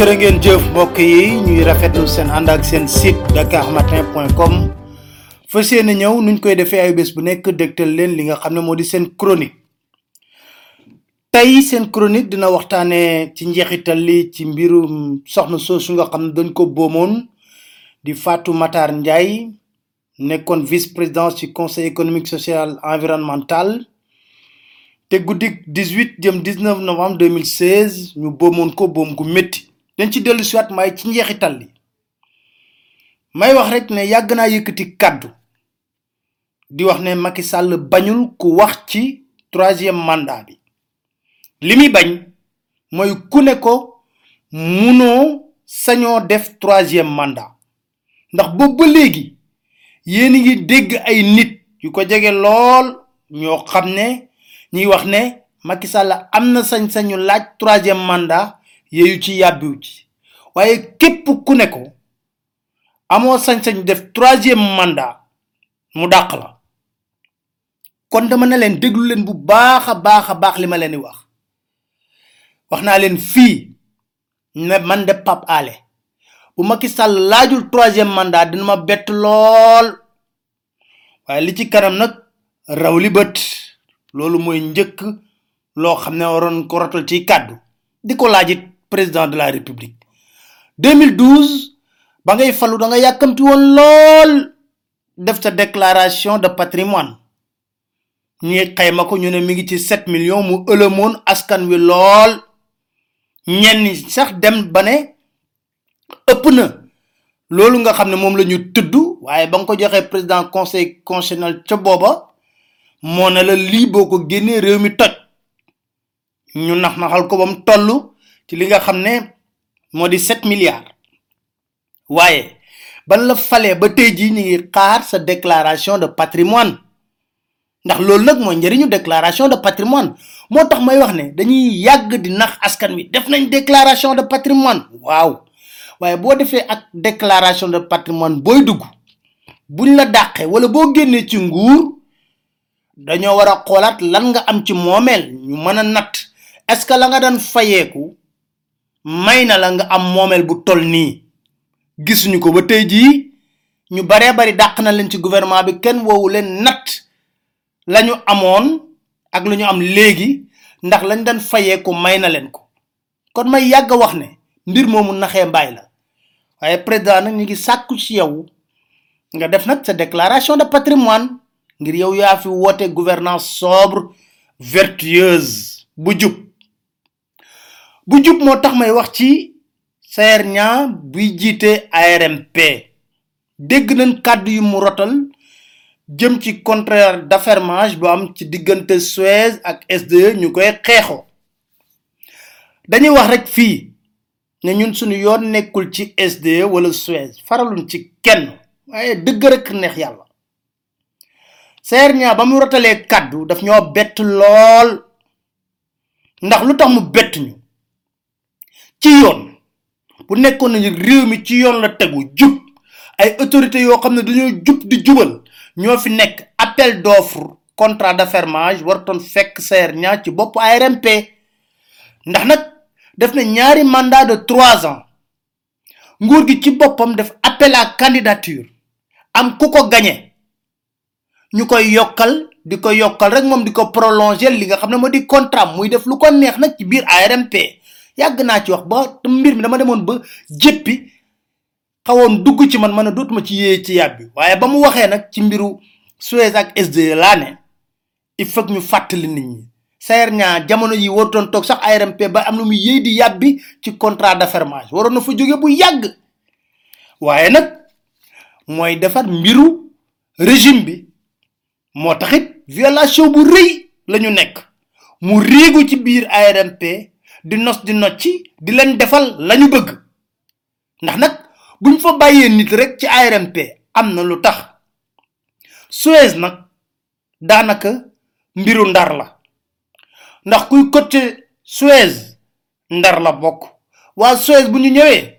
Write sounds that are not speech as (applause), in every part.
jërë ngeen jëf mbokk yi ñuy rafetlu seen ànd ak seen site dakarmatin.com fas yéene ñëw nuñ koy defee ay bés bu nekk dégtal leen li nga xam ne moo di seen chronique. Tey seen chronique dina waxtaane ci njeexital li ci mbirum soxna soosu nga xam ne dañ ko boomoon di Fatou Matar Ndiaye nekkoon vice président ci conseil économique social environnemental. Te guddik 18 jëm 19 novembre 2016 ñu boomoon ko boom gu métti dañ ci dellu siwaat may ci njeexital li. May wax rek ne yàgg naa yëkkati kàddu di wax ne Macky Sall bañul ku wax ci troisième mandat bi. Li muy bañ mooy ku ne ko munoo sañoo def troisième mandat. Ndax boobu ba léegi yéen ngi dégg ay nit yu ko jege lool ñoo xam ne ñuy wax ne Macky Sall am na sañ-sañu laaj troisième mandat yeeyu ci yàbbiwu ci. Waaye képp ku ne ko amoo sañ-sañu def troisième mandat mu dàq la. Kon dama ne leen déglu leen bu baax a baax li ma leen wax. Wax naa leen fii ne man de Pape Alé bu Macky Sall laajul troisième mandat dina ma bett lool. Waaye li ci kanam nag raw li bët. Loolu mooy njëkk loo xam ne ko rotal ci kàddu. Di ko président de la république. 2012 ba ngay falu da nga yàkkamti woon lool def sa déclaration de patrimoine. Ñi xayma ko ñu ne mi ngi ci 7 millions mu ëlëmoon askan wi lool. Ñenn sax dem ba ne ëpp na. Loolu nga xam ne moom la ñu tudd waaye ba nga ko joxee président conseil constitutionnel ca booba moo ne la lii boo ko génnee réew mi toj. Ñu nax naxal ko ba mu toll ci li nga xam ne moo di 7 milliards. Waaye ban la falee ba tey jii ñu ngi xaar sa déclaration de patrimoine? Ndax loolu nag mooy njëriñu déclaration de patrimoine. Moo tax may wax ne dañuy yàgg di nax askan wi. Def nañ déclaration de patrimoine. Waaw. Waaye boo defee ak déclaration de patrimoine booy dugg buñ la dàqee wala boo génnee ci nguur dañoo war a xoolaat lan nga am ci moomeel ñu mën a natt. Est-ce que la nga daan fayeeku may na la nga am moomeel bu toll nii. Gisuñu ko ba tey jii ñu baree bari dàq na leen ci gouvernement bi kenn woowu leen natt lañu amoon ak lu ñu am léegi ndax lañ daan fayeeku may na leen ko. Kon may yàgg wax ne mbir moomu naxee mbaay la. Waaye président nag ñu ngi sàkku ci yow nga def nag sa déclaration de patrimoine ngir yow yaa fi woote gouvernance sobre vertueuse bu jub bu jub moo tax may wax ci sayer ñaa buy jiite ARMP dégg nañ kàddu yu mu rotal jëm ci contraire d'affermage bu am ci diggante Suez ak SDE ñu koy xeexoo. Dañuy wax rek fii ne ñun suñu yoon nekkul ci SDE wala Suez faraluñ ci kenn waaye dëgg rek neex yàlla. Seer ñaa ba mu rotalee kàddu daf ñoo bett lool. Ndax lu tax mu bett ñu ci yoon. Bu nekkoon nañu réew mi ci la tegu jub. Ay autorités yoo xam ne dañoo jub di jubal ñoo fi nekk. Appel d'offre contrat d'affermage waratoon fekk seer ñaa ci bopp ARMP ndax nag def na ñaari mandat de trois ans. Nguur gi ci boppam def appel à candidature. Am ku ko gañe ñu koy yokkal di ko yokkal rek moom di ko prolonger li nga xam ne moo di contrat muy def lu ko neex nag ci yàgg naa ci wax ba mbir mi dama demoon ba jéppi xawoon dugg ci man man dootuma ci yéeye ci yàbbi waaye ba mu waxee nag ci mbiru Suez ak SDE laa ne il faut ñu fàttali nit ñi. Sayer ñaa jamono yi warutoon toog sax ARMP ba am na mu yéey di yàbbi ci contrat d'affermage. Waroon na fa jóge bu yàgg. Waaye nag mooy defar mbiru régime bi. Moo taxit violation bu rëy la ñu nekk. Mu réegu ci biir ARMP di nos di nocci di leen defal lañu bëgg. Ndax nag buñ fa bàyyee nit rek ci ARMP am na lu tax. Suez nag daanaka mbiru ndar la. Ndax kuy côté Suez ndar la bokk. Waa Suez bu ñu ñëwee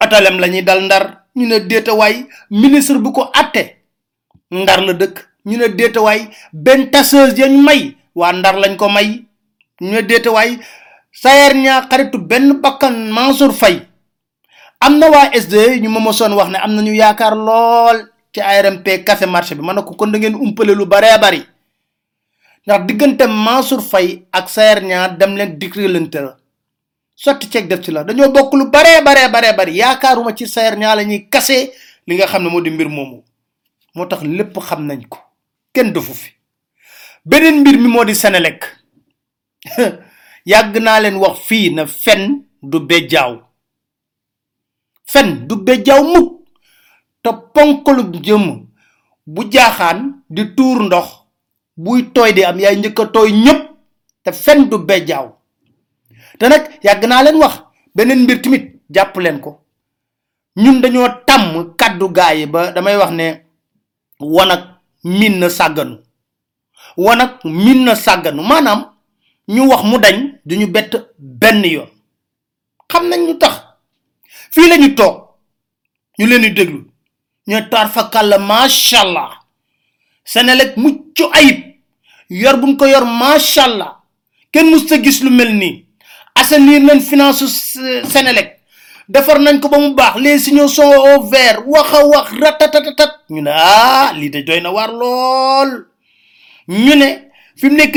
atalem la ñuy dal ndar ñu ne déetawaay ministre bu ko atte ndar la dëkk. Ñu ne déetawaay benn tasseuse yañ may waa ndar lañ ko may. Ñu ne déetawaay sayer ñaa xaritu benn bakkan mansour fay am na waa sd ñu ma mosoon wax ne am nañu yaakaar lool ci armp café marché bi. Ma ne ko kon da ngeen umpale lu baree bari. Ndax diggante mansour fay ak sayer ñaa dem leen dikrilante la sotti ceeg def ci la. Dañoo bokk lu baree baree baree bari. Yaakaaruma ci sayer ñaa la ñuy kase li nga xam ne moo di mbir moomu. Moo tax lépp xam nañ ko. Kenn fi. Beneen mbir mi moo di senelek (laughs) yàgg naa leen wax fii na fen du fen du bejjaaw mukk. Te ponkalu jëm bu jaaxaan di tuur ndox buy tooy di am yaay njëkk a tooy ñëpp te fen du bejjaaw. Te nag yàgg naa leen wax beneen mbir tamit jàpp leen ko. Ñun dañoo tàmm kàddu gaa yi ba damay wax ne wanag min na sàgganu. Wanag min na sàgganu. Maanaam ñu wax mu dañ duñu bett benn yoon. Xam nañ lu tax. Fii lañu toog. Ñu leen di déglu. Ñu tar fa kàll macha allah senelek mucc ayib. Yor buñ ko yor macha allah kenn mus ta gis lu mel nii. Assainir nañ finance senelek defar nañ ko ba mu baax. Les signaux sont au vert. Wax wax ratatatatat ñu ne ah lii de doy na waar lool. Ñu ne fi mu nekk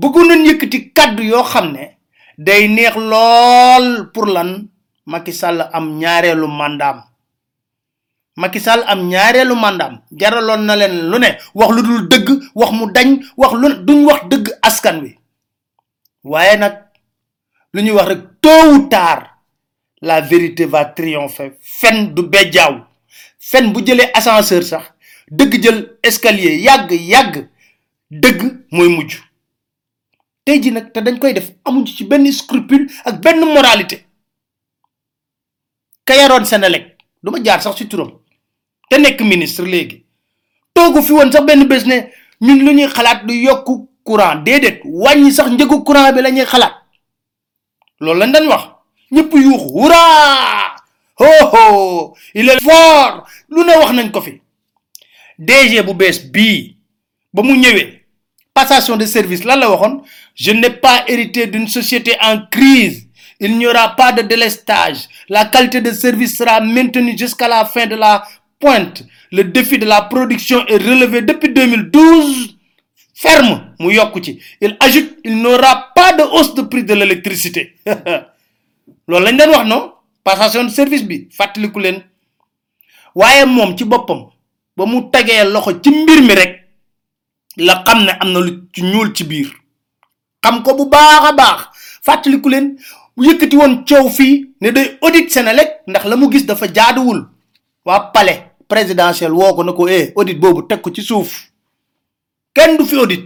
bëggoon nañ yëkkati kàddu yoo xam ne day neex lool pour lan? Macky Sall am ñaareelu mandaam. Macky Sall am ñaareelu mandaam. Jaraloon na leen lu ne. Wax lu dul dëgg wax mu dañ wax lu duñ wax dëgg askan wi. Waaye nag lu ñuy wax rek tôt la vérité va triompher. Fen du bejjaaw fen bu jëlee ascenseur sax dëgg jël escalier yàgg yàgg dëgg mooy mujj tey ji nag te dañ koy def amuñ ci benn scrupule ak benn moralité. Ka yaroon Senelec du ma jaar sax ci turam te nekk ministre léegi. Toogu fi woon sax benn bés ne ñun lu ñuy xalaat du yokku courant déedéet wàññi sax njëgu courant bi la ñuy xalaat. Loolu lañ dañ wax ñëpp yuuxu hurraa ho ho! Il est fort! Lu ne wax nañ ko fi. DG bu bees bii ba mu ñëwee passation de service lan la je n'ai pas hérité d'une société en crise. Il n'y aura pas de délestage. La qualité de service sera maintenue jusqu'à la fin de la pointe. Le défi de la production est relevé depuis 2012 ferme mu yokku ci. Il ajoute il n'aura pas de hausse de prix de l'électricité. (laughs) Loolu lañ wax non? Passation de service bi fàttaliku leen. Waaye ci boppam ba mu tegee loxo ci mbir mi rek la xam ne na lu ci ñuul ci biir. Xam ko bu baax baax. Fàttaliku leen yëkkati woon coow fii ne day audit Senelec ndax la mu gis dafa jaaduwul. Waa palais présidentiel woo ko na ko eh audit boobu teg ko ci suuf. Kenn du fi audit.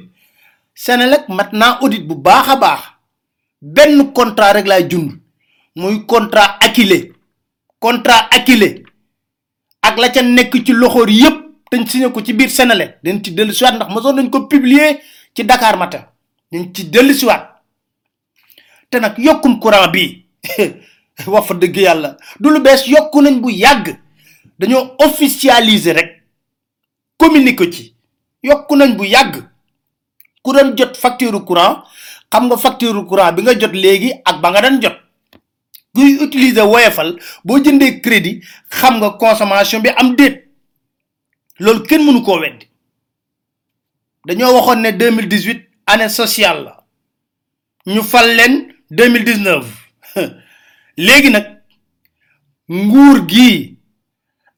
Senelec mat naa audit bu baax baax. Benn contrat rek laay jund. Muy contrat acculé. Contrat acculé. Ak la ca nekk ci loxoor yépp dañ signé ko ci biir Senelec dañ ci dellu siwaat ndax mosoon nañ ko publier ci Dakar Matin. Dañ ci dellu siwaat. Te nag yokkum courant bi (laughs) wax fa dëgg yàlla du lu bees yokku nañ bu yàgg. Dañoo officialiser rek communiquer ci. Yokku nañ bu yàgg. Ku doon jot facture courant xam nga facture courant bi nga jot léegi ak ba nga jot. Kuy utiliser woyefal boo jëndee crédit xam nga consommation bi am déet loolu kenn mënu koo weddi. Dañoo waxoon ne 2018 année sociale la. Ñu fal leen 2019 (laughs) léegi nag nguur gi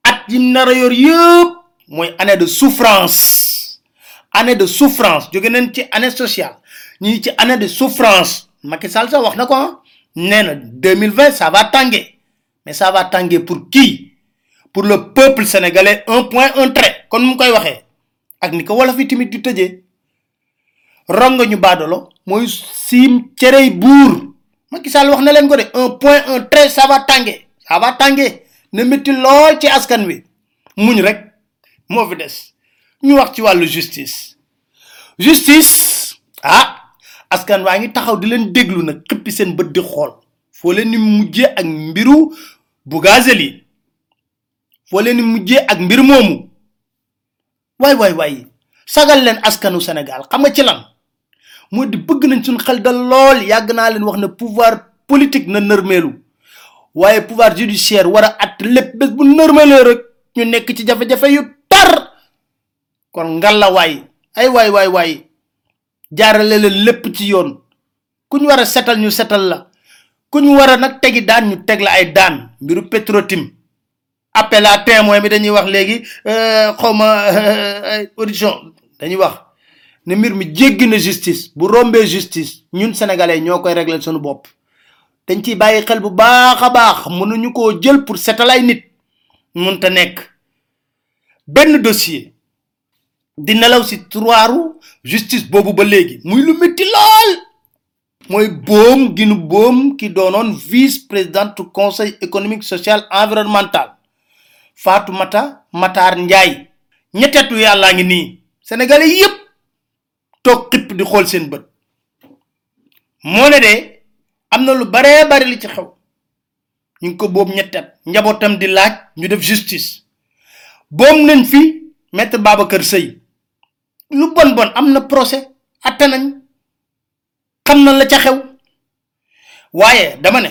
at yi nar a yor yëpp mooy année de souffrance. Année de souffrance jóge nañ ci année sociale. Ñu ci année de souffrance. Macky Sall wax na ko nee na 2020 ça va tanguer. Mais ça va tanguer pour qui? Pour le peuple sénégalais un point un trait kon mu koy waxee ak ni ko wolof yi tamit di tëjee. Ronga ñu baadolo mooy siim cerey buur. Macky Sall wax na ko de un point un ça va tànge ça va tànge na métti lool ci askan wi. Muñ rek fi ñu justice. Justice ah askan ngi taxaw di di foo leen ni mujjee ak mbir moomu. waay waay waay sagal leen askanu Sénégal. Xam nga ci lan? Moo di bëgg nañ suñ xel dal lool. Yàgg naa leen wax ne pouvoir politique na nërmeelu. Waaye pouvoir judiciaire war a at lépp bés bu nërmeelee rek ñu nekk ci jafe-jafe yu tar. Kon ngalla waay. Ay waay waay waay jaarale leen lépp ci yoon. Ku ñu war a setal ñu setal la. Ku ñu war a nag tegi daan ñu teg la ay daan. Mbiru Petrotim appel à témoin bi dañuy wax léegi xawma audition dañuy wax ne mi justice bu justice ñun sénégalais ñoo régler suñu bopp. Dañ ciy bàyyi xel bu baax pour setal ay nit dossier di nelaw si justice boobu ba léegi muy lu métti lool. Mooy boom ginu boom ki doonoon vice conseil économique social environnemental Fatoumata Matar Ndiaye. Ñettetu yàllaa ngi nii. Sénégalais yépp toog xipp di xool seen bët. Moo ne de am na lu baree bari li ci xew. Ñu ko boobu ñettet njabootam di laaj ñu def justice. Boom nañ fi maître Babacar Seye. Lu bon bon am na procès. Atte nañ. Xam na la ca xew. Waaye dama ne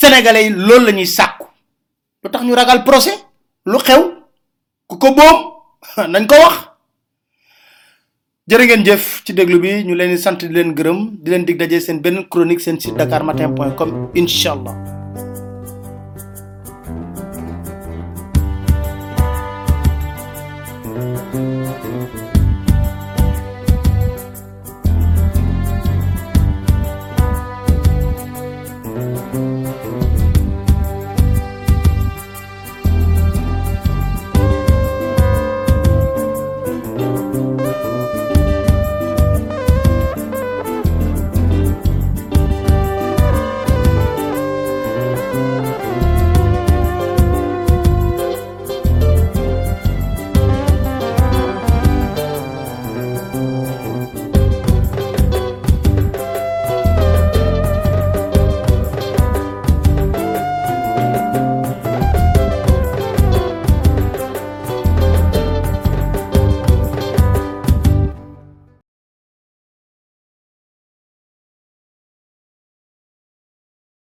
sénégalais yi loolu la ñuy sàkku. Lu tax ñu ragal procès? Lu xew? Ku ko boom? (laughs) Nañ ko wax. Jërë ngeen jëf ci déglu bi ñu leen sant di leen gërëm di leen dig daje seen benn chronique seen site